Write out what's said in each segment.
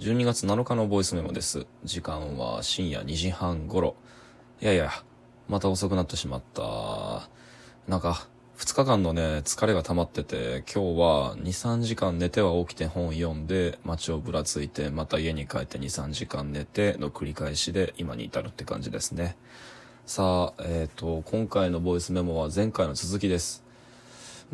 12月7日のボイスメモです。時間は深夜2時半頃。いやいや、また遅くなってしまった。なんか、2日間のね、疲れが溜まってて、今日は2、3時間寝ては起きて本読んで、街をぶらついて、また家に帰って2、3時間寝ての繰り返しで今に至るって感じですね。さあ、えっ、と、今回のボイスメモは前回の続きです。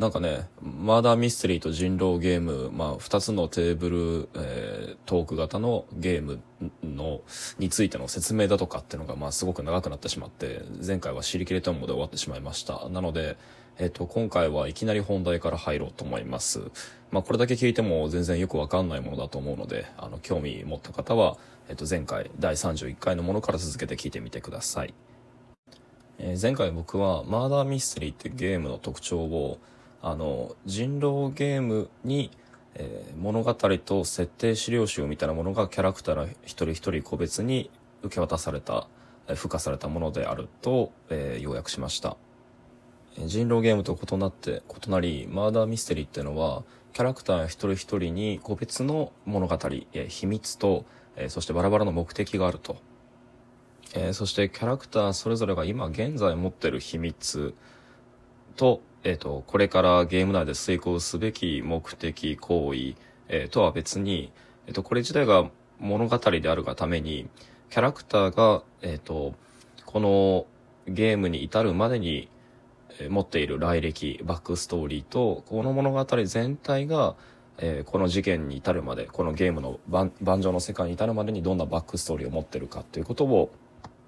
なんかね、マーダーミステリーと人狼ゲーム、まあ、二つのテーブル、えートーク型のゲームの、についての説明だとかっていうのが、まあ、すごく長くなってしまって、前回は知りきれたもので終わってしまいました。なので、えっ、と、今回はいきなり本題から入ろうと思います。まあ、これだけ聞いても全然よくわかんないものだと思うので、あの、興味持った方は、えっ、と、前回、第31回のものから続けて聞いてみてください。え前回僕はマーダーミステリーってゲームの特徴をあの人狼ゲームに、えー物語と設定資料集みたいなものがキャラクターの一人一人個別に受け渡された、えー付加されたものであると、えー要約しました。人狼ゲームと異なって異なりマーダーミステリーっていうのはキャラクター一人一人に個別の物語、えー秘密と、えーそしてバラバラの目的があると。えーそしてキャラクターそれぞれが今現在持ってる秘密と、えっ、と、これからゲーム内で遂行すべき目的、行為、えーとは別に、えっ、と、これ自体が物語であるがために、キャラクターが、えっ、と、このゲームに至るまでに、えー持っている来歴、バックストーリーと、この物語全体が、えーこの事件に至るまで、このゲームの盤盤上の世界に至るまでにどんなバックストーリーを持ってるかということを、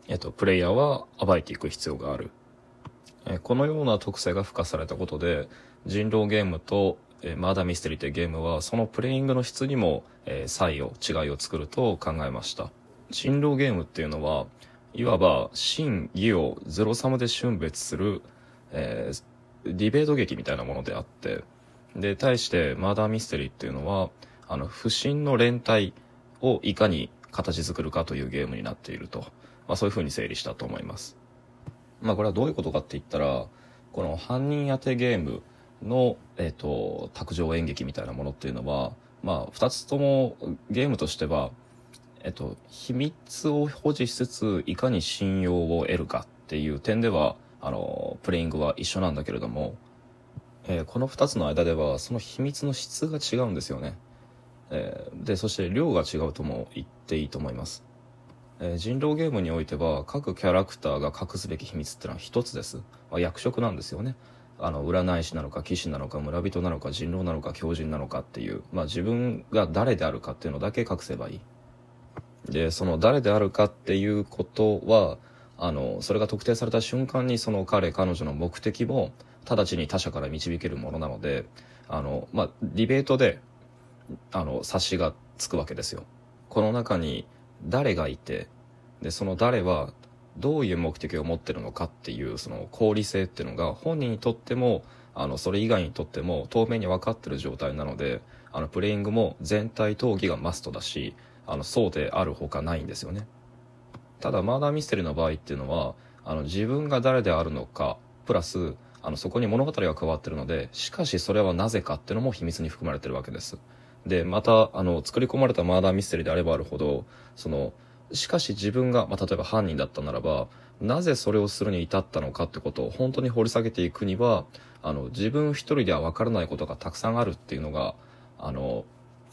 えっと、プレイヤーは暴いていく必要がある。えこのような特性が付加されたことで、人狼ゲームと、えマーダーミステリーというゲームは、そのプレイングの質にも、え差異を、違いを作ると考えました。人狼ゲームっていうのは、いわば、真偽をゼロサムで瞬別する、えーディベート劇みたいなものであって、で、対して、マーダーミステリーっていうのは、あの、不審の連帯をいかに形作るかというゲームになっていると。まあそういう風に整理したと思います。まあこれはどういうことかって言ったら、この犯人当てゲームの、えっ、と、卓上演劇みたいなものっていうのは、まあ二つともゲームとしては、えっと、秘密を保持しつつ、いかに信用を得るかっていう点では、あの、プレイングは一緒なんだけれども、えーこの二つの間では、その秘密の質が違うんですよね。えで、そして量が違うとも言っていいと思います。えー人狼ゲームにおいては各キャラクターが隠すべき秘密ってのは一つです、ま、役職なんですよね。あの占い師なのか騎士なのか村人なのか人狼なのか狂人なのかっていう、まあ、自分が誰であるかっていうのだけ隠せばいい。でその誰であるかっていうことはあのそれが特定された瞬間にその彼彼女の目的も直ちに他者から導けるものなのであの、まあ、ディベートであの察しがつくわけですよ。この中に誰がいてでその誰はどういう目的を持ってるのかっていうその合理性っていうのが本人にとってもあのそれ以外にとっても透明に分かってる状態なのであのプレイングも全体討議がマストだしあのそうであるほかないんですよね。ただマーダーミステリーの場合っていうのはあの自分が誰であるのかプラスあのそこに物語が加わってるのでしかしそれはなぜかっていうのも秘密に含まれてるわけです。でまたあの作り込まれたマーダーミステリーであればあるほどそのしかし自分が、まあ、例えば犯人だったならばなぜそれをするに至ったのかってことを本当に掘り下げていくにはあの自分一人では分からないことがたくさんあるっていうのがあの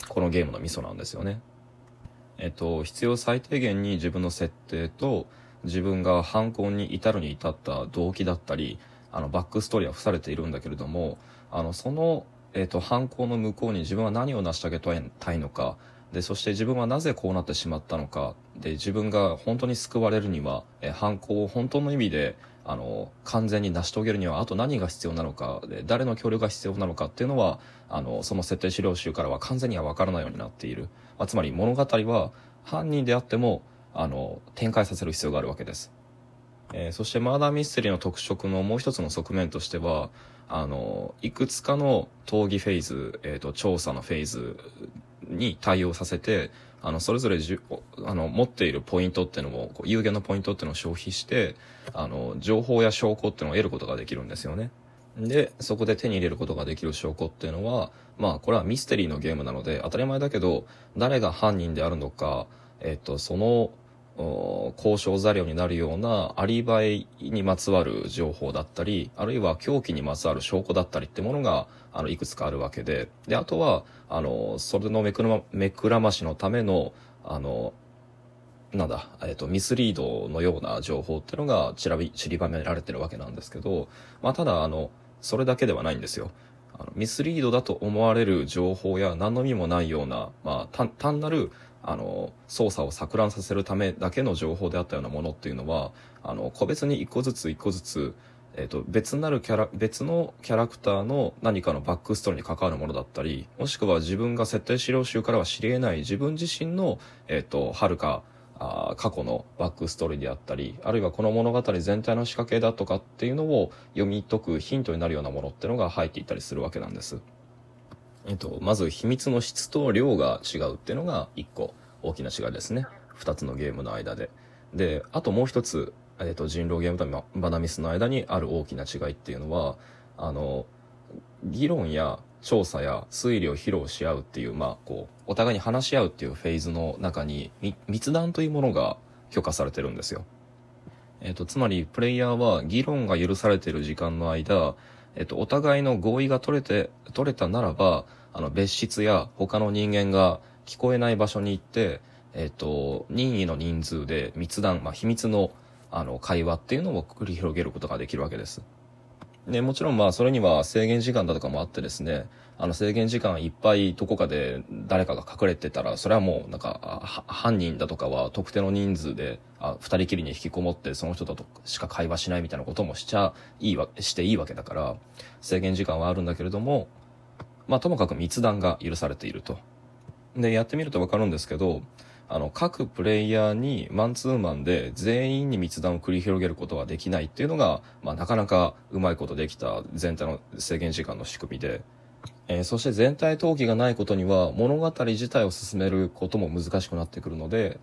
このゲームのミソなんですよね。えっと、必要最低限に自分の設定と自分が犯行に至るに至った動機だったりあのバックストーリーは付されているんだけれどもあのその、えっと、犯行の向こうに自分は何を成し遂げたいのか。でそして自分はなぜこうなってしまったのか。で自分が本当に救われるにはえ犯行を本当の意味であの完全に成し遂げるにはあと何が必要なのか。で誰の協力が必要なのかっていうのはあのその設定資料集からは完全には分からないようになっている、まあ、つまり物語は犯人であってもあの展開させる必要があるわけです、えーそしてマーダーミステリーの特色のもう一つの側面としてはあのいくつかの討議フェーズ、えー、と調査のフェーズに対応させてあのそれぞれじゅあの持っているポイントっていうのをこう有限のポイントっていうのを消費してあの情報や証拠っていうのを得ることができるんですよね。で、そこで手に入れることができる証拠っていうのは、まあ、これはミステリーのゲームなので、当たり前だけど、誰が犯人であるのか、えっと、その、交渉材料になるようなアリバイにまつわる情報だったり、あるいは凶器にまつわる証拠だったりってものが、あの、いくつかあるわけで、で、あとは、あの、それのめくらま、めくらましのための、あの、なんだ、えっ、と、ミスリードのような情報っていうのが散らび、散りばめられてるわけなんですけど、まあ、ただ、あの、それだけではないんですよ。あのミスリードだと思われる情報や何の意味もないような、まあ、単なるあの操作を錯乱させるためだけの情報であったようなものっていうのはあの個別に一個ずつ一個ずつ、えーと、別なるキャラ別のキャラクターの何かのバックストーリーに関わるものだったりもしくは自分が設定資料集からは知り得ない自分自身の、えーと、はるかあ過去のバックストーリーであったりあるいはこの物語全体の仕掛けだとかっていうのを読み解くヒントになるようなものっていうのが入っていたりするわけなんです。えっと、まず秘密の質と量が違うっていうのが1個大きな違いですね。2つのゲームの間で。で、あともう一つ、えっと、人狼ゲームとバナミスの間にある大きな違いっていうのは、あの、議論や調査や推理を披露し合うっていう、まあ、こう、お互いに話し合うっていうフェーズの中に、密談というものが許可されてるんですよ。えっ、と、つまり、プレイヤーは議論が許されてる時間の間、えっ、と、お互いの合意が取れて、取れたならば、あの、別室や他の人間が聞こえない場所に行って、えっ、と、任意の人数で密談、まあ、秘密の、あの、会話っていうのを繰り広げることができるわけです。で、もちろんまあ、それには制限時間だとかもあってですね、あの、制限時間いっぱいどこかで誰かが隠れてたら、それはもう、なんか、犯人だとかは特定の人数で、あ、二人きりに引きこもって、その人としか会話しないみたいなこともしちゃいいわ、していいわけだから、制限時間はあるんだけれども、まあ、ともかく密談が許されていると。で、やってみるとわかるんですけど、あの、各プレイヤーにマンツーマンで全員に密談を繰り広げることはできないっていうのが、まあ、なかなかうまいことできた全体の制限時間の仕組みで、えー、そして全体登記がないことには物語自体を進めることも難しくなってくるので、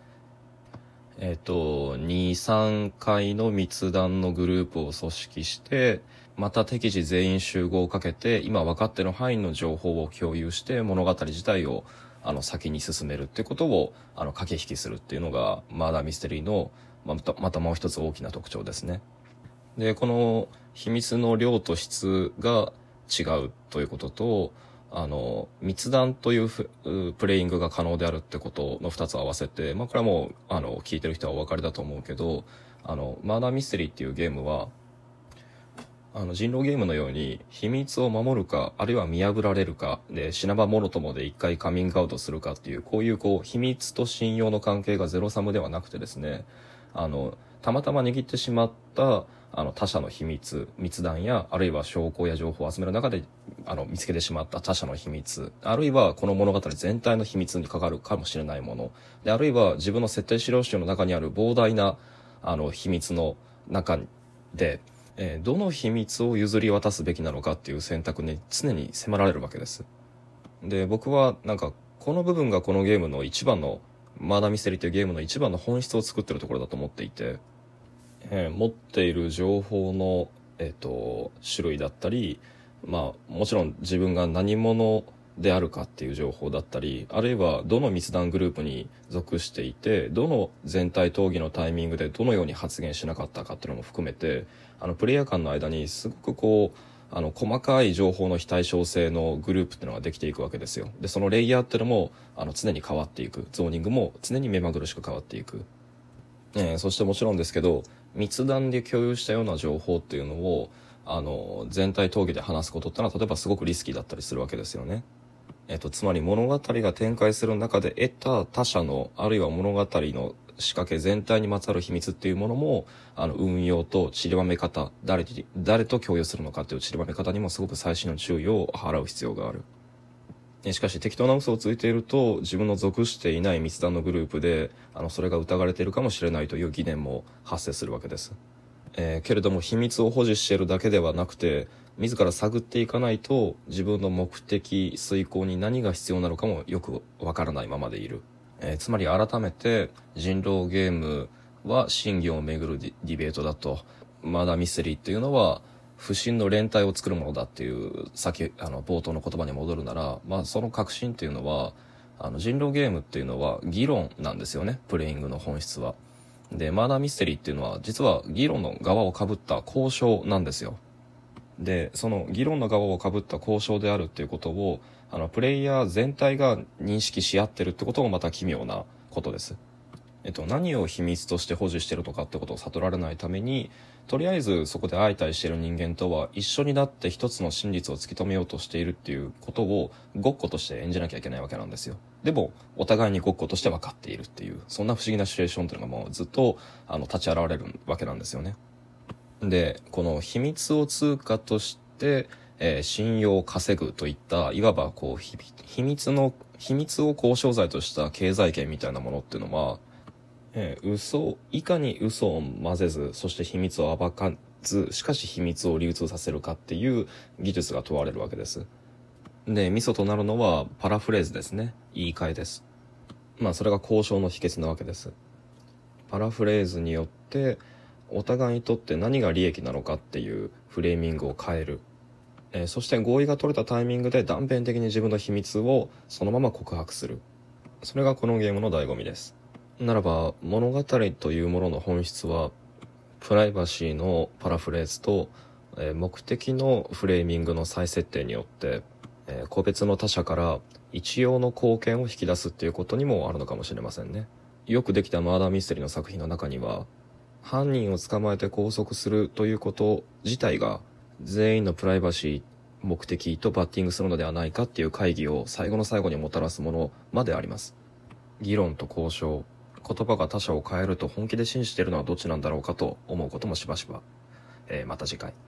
えっ、と、2、3回の密談のグループを組織して、また適時全員集合をかけて、今分かってる範囲の情報を共有して物語自体をあの先に進めるってことをあの駆け引きするっていうのがマーダーミステリーのまたまたもう一つ大きな特徴ですね。でこの秘密の量と質が違うということとあの密談というプレイングが可能であるってことの2つを合わせて、まあ、これはもうあの聞いてる人はお分かりだと思うけどあのマーダーミステリーっていうゲームはあの人狼ゲームのように秘密を守るか、あるいは見破られるか、で、死なばもろともで一回カミングアウトするかっていう、こういうこう、秘密と信用の関係がゼロサムではなくてですね、あの、たまたま握ってしまった、あの、他者の秘密、密談や、あるいは証拠や情報を集める中で、あの、見つけてしまった他者の秘密、あるいはこの物語全体の秘密にかかるかもしれないもの、で、あるいは自分の設定資料集の中にある膨大な、あの、秘密の中で、えー、どの秘密を譲り渡すべきなのかっていう選択に常に迫られるわけです。で、僕はなんか、この部分がこのゲームの一番の、マーダミステリーというゲームの一番の本質を作ってるところだと思っていて、えー、持っている情報の、えっ、ー、と、種類だったり、まあ、もちろん自分が何者であるかっていう情報だったり、あるいはどの密談グループに属していて、どの全体討議のタイミングでどのように発言しなかったかっていうのも含めて、あの、プレイヤー間の間にすごくこう、あの、細かい情報の非対称性のグループっていうのができていくわけですよ。で、そのレイヤーっていうのも、あの、常に変わっていく。ゾーニングも常に目まぐるしく変わっていく。えー、そしてもちろんですけど、密談で共有したような情報っていうのを、あの、全体討議で話すことってのは、例えばすごくリスキーだったりするわけですよね。えっと、つまり物語が展開する中で得た他者の、あるいは物語の仕掛け全体にまつわる秘密っていうものも、あの、運用と散りばめ方、誰誰と共有するのかっていう散りばめ方にもすごく細心の注意を払う必要がある。しかし適当な嘘をついていると自分の属していない密談のグループであのそれが疑われているかもしれないという疑念も発生するわけです、えー、けれども秘密を保持しているだけではなくて自ら探っていかないと自分の目的遂行に何が必要なのかもよくわからないままでいるえー、つまり改めて人狼ゲームは真偽をめぐるディベートだとマーダーミステリーっていうのは不信の連帯を作るものだっていう先あの冒頭の言葉に戻るなら、まあ、その確信っていうのはあの人狼ゲームっていうのは議論なんですよねプレイングの本質は。でマーダーミステリーっていうのは実は議論の側をかぶった交渉なんですよ。でその議論の側をかぶった交渉であるっていうことをあのプレイヤー全体が認識し合ってるってこともまた奇妙なことです。えっと、何を秘密として保持してるとかってことを悟られないためにとりあえずそこで相対してる人間とは一緒になって一つの真実を突き止めようとしているっていうことをごっことして演じなきゃいけないわけなんですよでもお互いにごっことして分かっているっていうそんな不思議なシチュエーションっていうのがもうずっとあの立ち現れるわけなんですよねでこの秘密を通貨としてえー、信用を稼ぐといったいわばこう秘密の秘密を交渉罪とした経済圏みたいなものっていうのはえー、嘘いかに嘘を混ぜずそして秘密を暴かずしかし秘密を流通させるかっていう技術が問われるわけです。でミソとなるのはパラフレーズですね。言い換えです。まあそれが交渉の秘訣なわけです。パラフレーズによってお互いにとって何が利益なのかっていうフレーミングを変える、えー、そして合意が取れたタイミングで断片的に自分の秘密をそのまま告白する。それがこのゲームの醍醐味です。ならば物語というものの本質はプライバシーのパラフレーズと、えー、目的のフレーミングの再設定によって、えー、個別の他者から一様の貢献を引き出すっていうことにもあるのかもしれませんね。よくできたマーダーミステリーの作品の中には犯人を捕まえて拘束するということ自体が全員のプライバシー目的とバッティングするのではないかっていう会議を最後の最後にもたらすものまであります議論と交渉言葉が他者を変えると本気で信じているのはどっちなんだろうかと思うこともしばしば。えー、また次回。